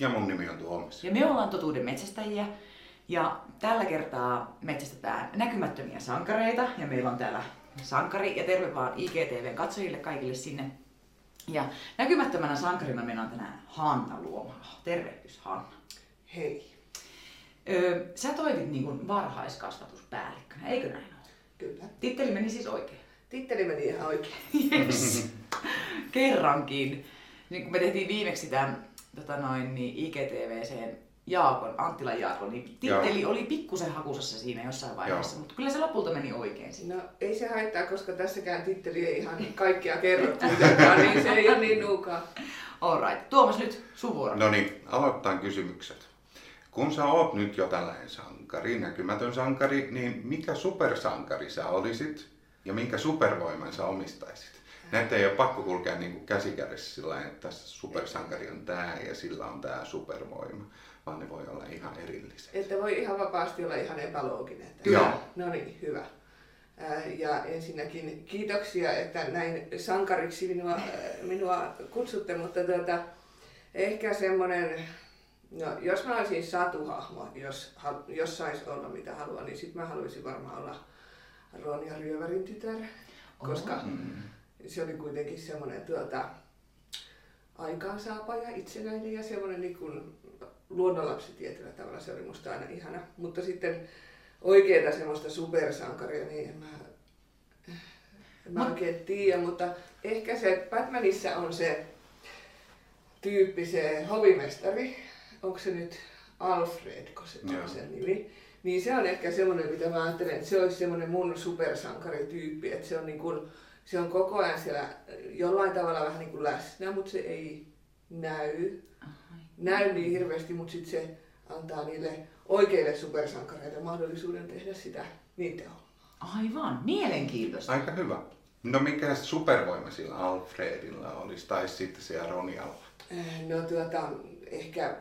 Ja mun nimi on Tuomas. Ja me ollaan totuuden metsästäjiä. Ja tällä kertaa metsästetään näkymättömiä sankareita. Ja meillä on täällä sankari. Ja terve vaan IGTVn katsojille kaikille sinne. Ja näkymättömänä sankarina meillä on tänään Hanna Luomala. Tervehdys Hanna. Hei. Öö, sä toimit niin kuin varhaiskasvatuspäällikkönä, eikö näin ole? Kyllä. Titteli meni siis oikein. Titteli meni ihan oikein. Yes. Kerrankin. Niin kun me tehtiin viimeksi sitä tota noin, niin IGTVCen Jaakon, Anttilan Jaakon, niin titteli Joo. oli pikkusen hakusessa siinä jossain vaiheessa, Joo. mutta kyllä se lopulta meni oikein. No ei se haittaa, koska tässäkään titteli ei ihan kaikkia kerro kuitenkaan, niin se ei ole niin nuukaa. Alright. Tuomas nyt sun vuoro. No niin, aloitetaan kysymykset. Kun sä oot nyt jo tällainen sankari, näkymätön sankari, niin mikä supersankari sä olisit ja minkä supervoiman sä omistaisit? Näitä ei ole pakko kulkea niin kuin käsikädessä sillä lailla, että tässä supersankari on tää ja sillä on tää supervoima, vaan ne voi olla ihan erilliset. Että voi ihan vapaasti olla ihan epälooginen. Joo. No niin, hyvä. Ää, Ja ensinnäkin kiitoksia, että näin sankariksi minua, ää, minua kutsutte, mutta tuota, ehkä semmoinen, no jos mä olisin satuhahmo, jos, jos sais olla mitä haluan, niin sitten mä haluaisin varmaan olla Ronja Ryövärin tytär, koska Mm. Se oli kuitenkin semmoinen tuota, aikaansaapa ja itsenäinen ja semmoinen niin kuin luonnonlapsi tietyllä tavalla. Se oli musta aina ihana. Mutta sitten oikeeta semmoista supersankaria, niin en mä, en mä oikein tiedä, mutta ehkä se Batmanissa on se tyyppi, se hovimestari. Onko se nyt Alfred, kun se on sen nimi? Niin se on ehkä semmoinen, mitä mä ajattelen, että se olisi semmoinen mun supersankarityyppi, että se on niin kuin, se on koko ajan siellä jollain tavalla vähän niin kuin läsnä, mutta se ei näy, näy niin hirveästi, mutta sitten se antaa niille oikeille supersankareille mahdollisuuden tehdä sitä niiden hommaa. Aivan, mielenkiintoista. Aika hyvä. No mikä supervoima sillä Alfredilla olisi tai sitten siellä Ronialla? Eh, No tuota, ehkä,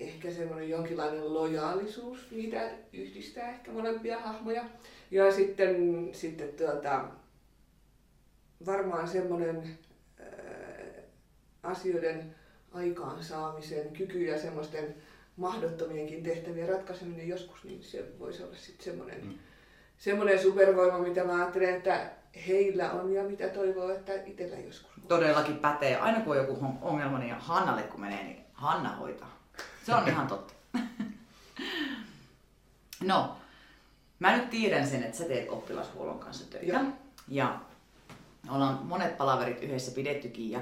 ehkä semmoinen jonkinlainen lojaalisuus, mitä yhdistää ehkä molempia hahmoja. Ja sitten, sitten tuota, varmaan semmoinen äh, asioiden aikaansaamisen kyky ja semmoisten mahdottomienkin tehtävien ratkaiseminen joskus, niin se voisi olla sitten semmoinen, Mm. semmoinen supervoima, mitä mä ajattelen, että heillä on ja mitä toivoo, että itsellä joskus. Todellakin pätee. Aina kun on joku ongelma, niin Hannalle kun menee, niin Hanna hoitaa. Se on ihan totta. No, mä nyt tiedän sen, että sä teet oppilashuollon kanssa töitä. Joo. Ja ollaan monet palaverit yhdessä pidettykin ja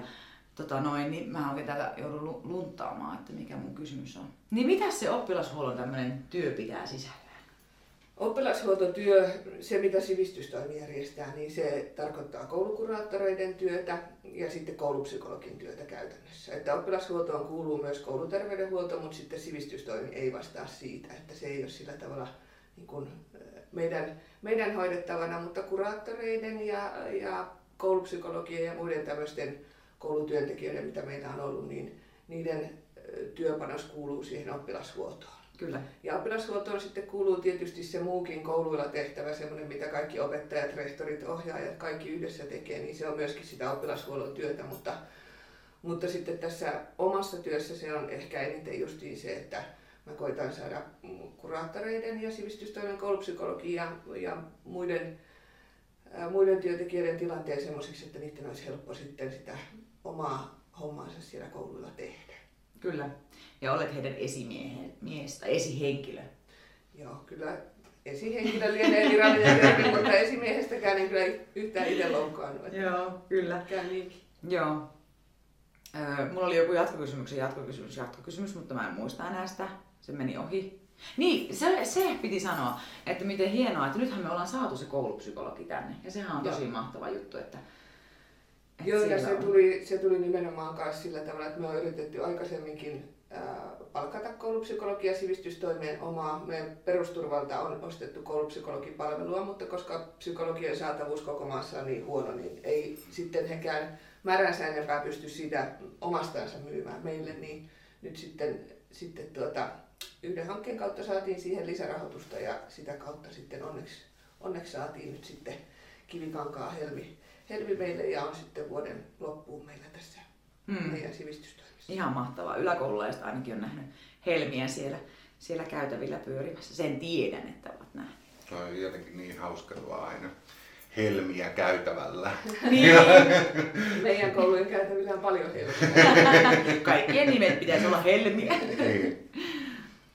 tota noin, niin mä oikein täällä joudun lu- lunttaamaan, että mikä mun kysymys on. Niin mitä se oppilashuollon tämmöinen työ pitää sisällään? Oppilashuoltotyö, se mitä sivistystoimi järjestää, niin se tarkoittaa koulukuraattoreiden työtä ja sitten koulupsykologin työtä käytännössä. Että oppilashuoltoon kuuluu myös kouluterveydenhuolto, mutta sitten sivistystoimi ei vastaa siitä, että se ei ole sillä tavalla niin kuin meidän, meidän hoidettavana, mutta kuraattoreiden ja, ja koulupsykologien ja muiden tämmöisten koulutyöntekijöiden, mitä meillä on ollut, niin niiden työpanos kuuluu siihen oppilashuoltoon. Kyllä. Ja oppilashuoltoon sitten kuuluu tietysti se muukin kouluilla tehtävä, semmoinen mitä kaikki opettajat, rehtorit, ohjaajat, kaikki yhdessä tekee, niin se on myöskin sitä oppilashuollon työtä, mutta, mutta sitten tässä omassa työssä se on ehkä eniten justiin se, että mä koitan saada kuraattoreiden ja sivistystoimen koulupsykologin ja, ja muiden, muiden työntekijöiden tilanteen semmoisiksi, että niiden olisi helppo sitten sitä omaa hommaansa siellä kouluilla tehdä. Kyllä. Ja olet heidän esimiehestä, esihenkilö. Joo, kyllä esihenkilö lienee virallinen termi, mutta esimiehestäkään en kyllä yhtään itse loukkaannut. Joo, kyllä. käy niinkin. Joo. Öö, mulla oli joku jatkokysymyksen jatkokysymys, jatkokysymys, mutta mä en muista enää sitä. Se meni ohi. Niin, se, se piti sanoa, että miten hienoa, että nythän me ollaan saatu se koulupsykologi tänne. Ja sehän on tosi Joo. mahtava juttu, että, että Joo, ja se on- tuli, se tuli nimenomaan myös sillä tavalla, että me on yritetty aikaisemminkin ää, palkata koulupsykologia sivistystoimeen omaa. Meidän perusturvalta on ostettu koulupsykologipalvelua, mutta koska psykologien saatavuus koko maassa on niin huono, niin ei sitten hekään määränsä enempää pysty sitä omastansa myymään meille, niin nyt sitten, sitten tuota, yhden hankkeen kautta saatiin siihen lisärahoitusta ja sitä kautta sitten onneksi, onneksi saatiin nyt sitten Kivikankaa Helmi, Helmi meille ja on sitten vuoden loppuun meillä tässä mm. meidän sivistystoimissa. Ihan mahtavaa. Yläkoululaiset ainakin on nähnyt helmiä siellä, siellä käytävillä pyörimässä. Sen tiedän, että ovat nähneet. Se on jotenkin niin hauska aina helmiä käytävällä. Niin. Meidän koulujen käytävillä on paljon helmiä. Kaikkien nimet pitäisi olla helmiä. Niin.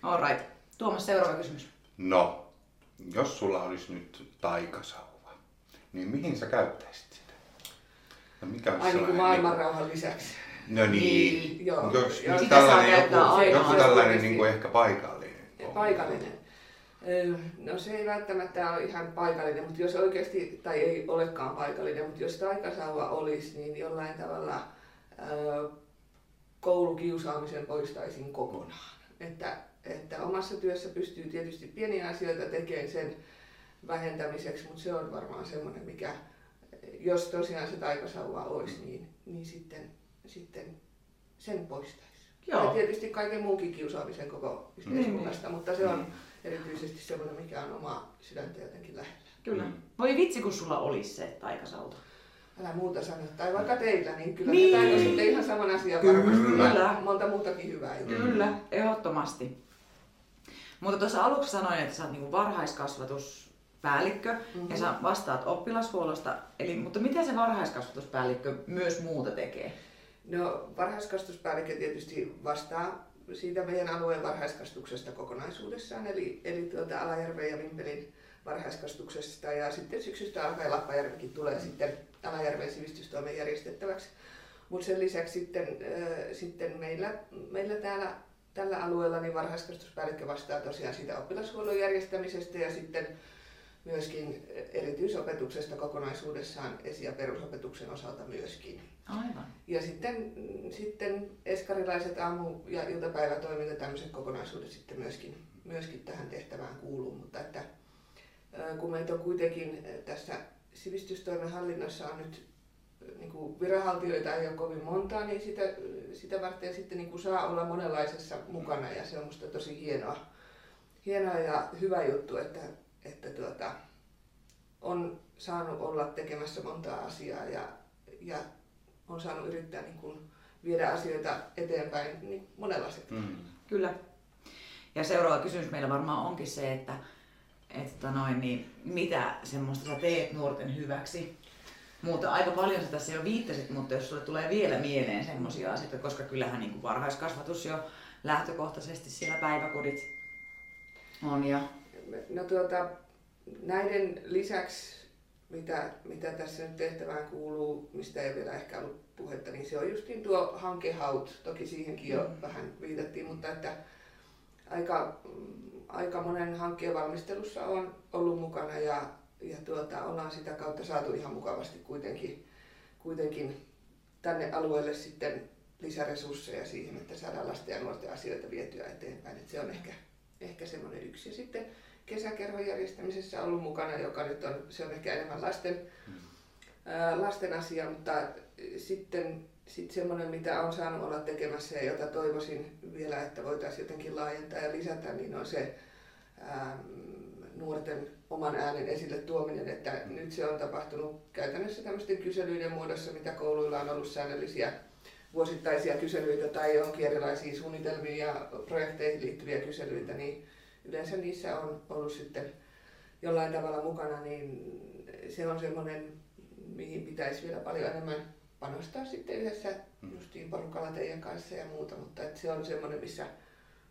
All right. Tuomas, seuraava kysymys. No, jos sulla olisi nyt taikasauva, niin mihin sä käyttäisit sitä? No mikä Ai niin kuin maailmanrauhan lisäksi. No niin. niin. Joo. Jos, jos tällainen joku, joku tällainen niin kuin ehkä paikallinen. Paikallinen. No se ei välttämättä ole ihan paikallinen, mutta jos oikeasti, tai ei olekaan paikallinen, mutta jos taikasauva olisi, niin jollain tavalla koulukiusaamisen poistaisin kokonaan. Että, että omassa työssä pystyy tietysti pieniä asioita tekemään sen vähentämiseksi, mutta se on varmaan semmoinen, mikä, jos tosiaan se taikasauva olisi, niin, niin sitten, sitten sen poistaisi. Joo. Ja tietysti kaiken muunkin kiusaamisen koko yhteiskunnasta, niin, mutta se on, niin erityisesti semmoinen, mikä on oma sydäntä jotenkin lähellä. Kyllä. Mm. Voi vitsi, kun sulla olisi se taikasauta. Älä muuta sano. Tai vaikka teillä, niin kyllä niin. tämä on sitten ihan saman asian varmasti. Kyllä. monta muutakin hyvää. Kyllä, ehdottomasti. Mutta tuossa aluksi sanoin, että sä oot niinku varhaiskasvatuspäällikkö mm-hmm. ja sä vastaat oppilashuollosta. Eli, mutta mitä se varhaiskasvatuspäällikkö myös muuta tekee? No varhaiskasvatuspäällikkö tietysti vastaa siitä meidän alueen varhaiskasvatuksesta kokonaisuudessaan, eli, eli tuota Alajärven ja Vimpelin varhaiskasvatuksesta ja sitten syksystä alkaen Lappajärvikin tulee sitten Alajärven sivistystoimen järjestettäväksi. Mutta sen lisäksi sitten, äh, sitten meillä, meillä täällä tällä alueella niin varhaiskasvatuspäällikkö vastaa tosiaan siitä oppilashuollon järjestämisestä ja sitten myöskin erityisopetuksesta kokonaisuudessaan esi- ja perusopetuksen osalta myöskin. Aivan. Ja sitten, sitten eskarilaiset aamu- ja iltapäivätoiminnat tämmöiset kokonaisuudet sitten myöskin, myöskin tähän tehtävään kuuluu. Mutta että, kun meitä on kuitenkin tässä sivistystoimen hallinnassa on nyt niin kuin viranhaltijoita ei ole kovin montaa, niin sitä, sitä varten sitten niin kuin saa olla monenlaisessa mukana ja se on minusta tosi hienoa, hienoa ja hyvä juttu, että, että tuota, on saanut olla tekemässä montaa asiaa ja, ja on saanut yrittää niin kuin viedä asioita eteenpäin niin monella sektorilla. Mm. Kyllä. Ja seuraava kysymys meillä varmaan onkin se, että, että noin, niin mitä semmoista sä teet nuorten hyväksi? Mutta aika paljon sä tässä jo viittasit, mutta jos sulle tulee vielä mieleen semmoisia asioita, koska kyllähän niin kuin varhaiskasvatus jo lähtökohtaisesti siellä päiväkodit on. Ja... No tuota, näiden lisäksi mitä, mitä tässä nyt tehtävään kuuluu, mistä ei vielä ehkä ollut puhetta, niin se on justiin tuo hankehaut. Toki siihenkin jo mm. vähän viitattiin, mutta että aika, aika monen hankkeen valmistelussa on ollut mukana ja, ja tuota, ollaan sitä kautta saatu ihan mukavasti kuitenkin, kuitenkin tänne alueelle sitten lisäresursseja siihen, että saadaan lasten ja nuorten asioita vietyä eteenpäin. Et se on ehkä, ehkä semmoinen yksi. Ja sitten kesäkerhon järjestämisessä ollut mukana, joka nyt on, se on ehkä enemmän lasten, ää, lasten asia, mutta sitten sit semmoinen, mitä on saanut olla tekemässä ja jota toivoisin vielä, että voitaisiin jotenkin laajentaa ja lisätä, niin on se ää, nuorten oman äänen esille tuominen, että nyt se on tapahtunut käytännössä tämmöisten kyselyiden muodossa, mitä kouluilla on ollut säännöllisiä vuosittaisia kyselyitä tai johonkin erilaisiin suunnitelmiin ja projekteihin liittyviä kyselyitä, niin yleensä niissä on ollut sitten jollain tavalla mukana, niin se on semmoinen, mihin pitäisi vielä paljon enemmän panostaa sitten yhdessä mm. justiin porukalla teidän kanssa ja muuta, mutta että se on semmoinen, missä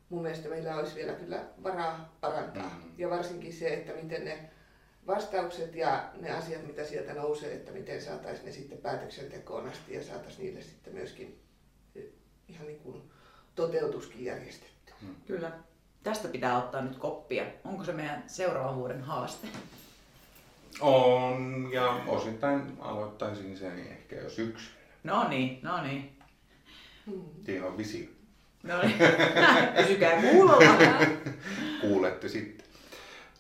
mun mielestä meillä olisi vielä kyllä varaa parantaa. Mm. Ja varsinkin se, että miten ne vastaukset ja ne asiat, mitä sieltä nousee, että miten saataisiin ne sitten päätöksentekoon asti ja saataisiin niille sitten myöskin ihan niin kuin toteutuskin järjestetty. Mm. Kyllä tästä pitää ottaa nyt koppia. Onko se meidän seuraavan vuoden haaste? On, ja osittain aloittaisin sen ehkä jo syksyllä. No niin, no niin. Siinä on visio. No niin, pysykää kuulolla. Kuulette sitten.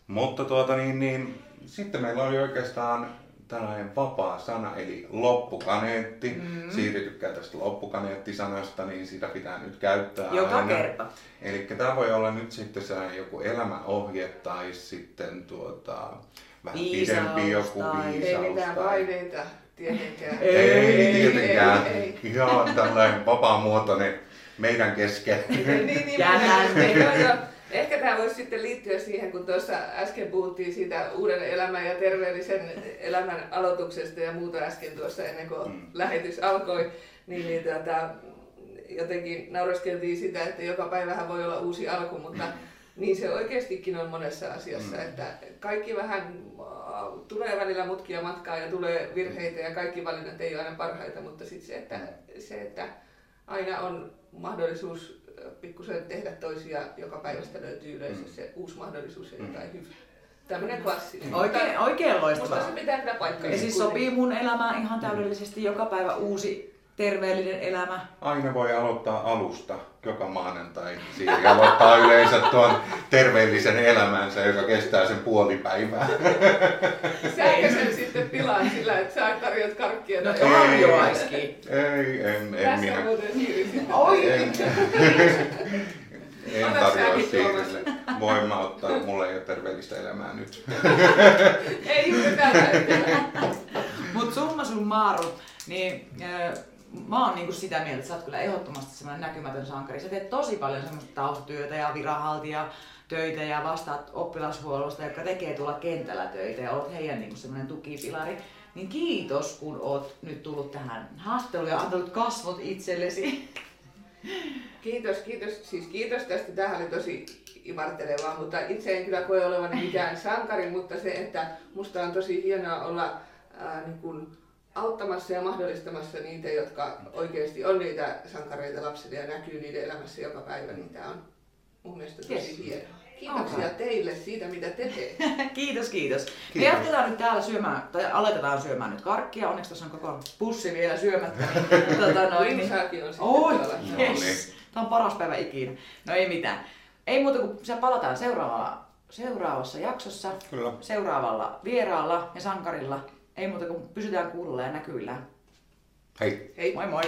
Mutta tuota niin, niin sitten meillä oli oikeastaan tällainen vapaa sana, eli loppukaneetti. Mm. Siiri tykkää tästä loppukaneettisanasta, niin sitä pitää nyt käyttää Joka aina. kerta. Eli tämä voi olla nyt sitten se joku elämäohje tai sitten tuota, vähän viisaus, pidempi joku viisaus. Ei mitään paineita, tietenkään. Ei, Ei tietenkään. Ei, ei. Ihan tällainen vapaamuotoinen meidän kesken. niin, niin, niin, joo, joo. Ehkä tämä voisi sitten liittyä siihen, kun tuossa äsken puhuttiin siitä uuden elämän ja terveellisen elämän aloituksesta ja muuta äsken tuossa ennen kuin Mm. lähetys alkoi, niin, niin tuota, jotenkin naureskeltiin sitä, että joka päivähän voi olla uusi alku, mutta niin se oikeastikin on monessa asiassa, Mm. että kaikki vähän äh, tulee välillä mutkia matkaa ja tulee virheitä ja kaikki valinnat ei ole aina parhaita, mutta sitten se, että, se, että aina on mahdollisuus pikkusen tehdä toisia, joka päivästä löytyy yleensä se uusi mahdollisuus ja jotain hyvää. Tämmöinen klassinen. Oikein, oikein Musta loistavaa. se pitää kyllä paikkaa. Ja siis sopii mun elämään ihan täydellisesti joka päivä uusi terveellinen elämä. Aina voi aloittaa alusta joka maanantai. Siiri aloittaa yleensä tuon terveellisen elämänsä, joka kestää sen puoli päivää. Säkö sen sitten pilaat sillä, että sä tarjot karkkia. No tai- tarjoaiskin. Ei, en, en Tässä minä. muuten Siiri. Oi. En, tarjoa Siirille. Voin mä ottaa, mulla ei ole terveellistä elämää nyt. Ei juuri tällä hetkellä. Mut summa summarum, niin äh, mä oon niinku sitä mieltä, että sä oot kyllä ehdottomasti semmoinen näkymätön sankari. Sä teet tosi paljon semmoista taustatyötä ja viranhaltija töitä ja vastaat oppilashuollosta, jotka tekee tuolla kentällä töitä ja oot heidän niinku semmoinen tukipilari. Niin kiitos, kun oot nyt tullut tähän haastatteluun ja antanut kasvot itsellesi. Kiitos, kiitos. Siis kiitos tästä. Tämähän oli tosi imartelevaa, mutta itse en kyllä koe olevani mikään sankari, mutta se, että musta on tosi hienoa olla ää, niin kuin auttamassa ja mahdollistamassa niitä, jotka oikeasti on niitä sankareita lapsille ja näkyy niiden elämässä joka päivä, niin tämä on mun mielestä tosi Yes. hienoa. Kiitoksia Okay. teille siitä, mitä te teette. kiitos, kiitos. Me jatketaan nyt täällä syömään, tai aletetaan syömään nyt karkkia. Onneksi tuossa on koko pussi vielä syömättä. tota noin, niin. On sitten Oi, tuolla. No yes. niin. Tämä on paras päivä ikinä. No ei mitään. Ei muuta kuin se palataan seuraavalla, seuraavassa jaksossa, Kyllä. seuraavalla vieraalla ja sankarilla. Ei muuta kuin pysytään kuulolla ja näkyvillä. Hei. Hei. Moi moi!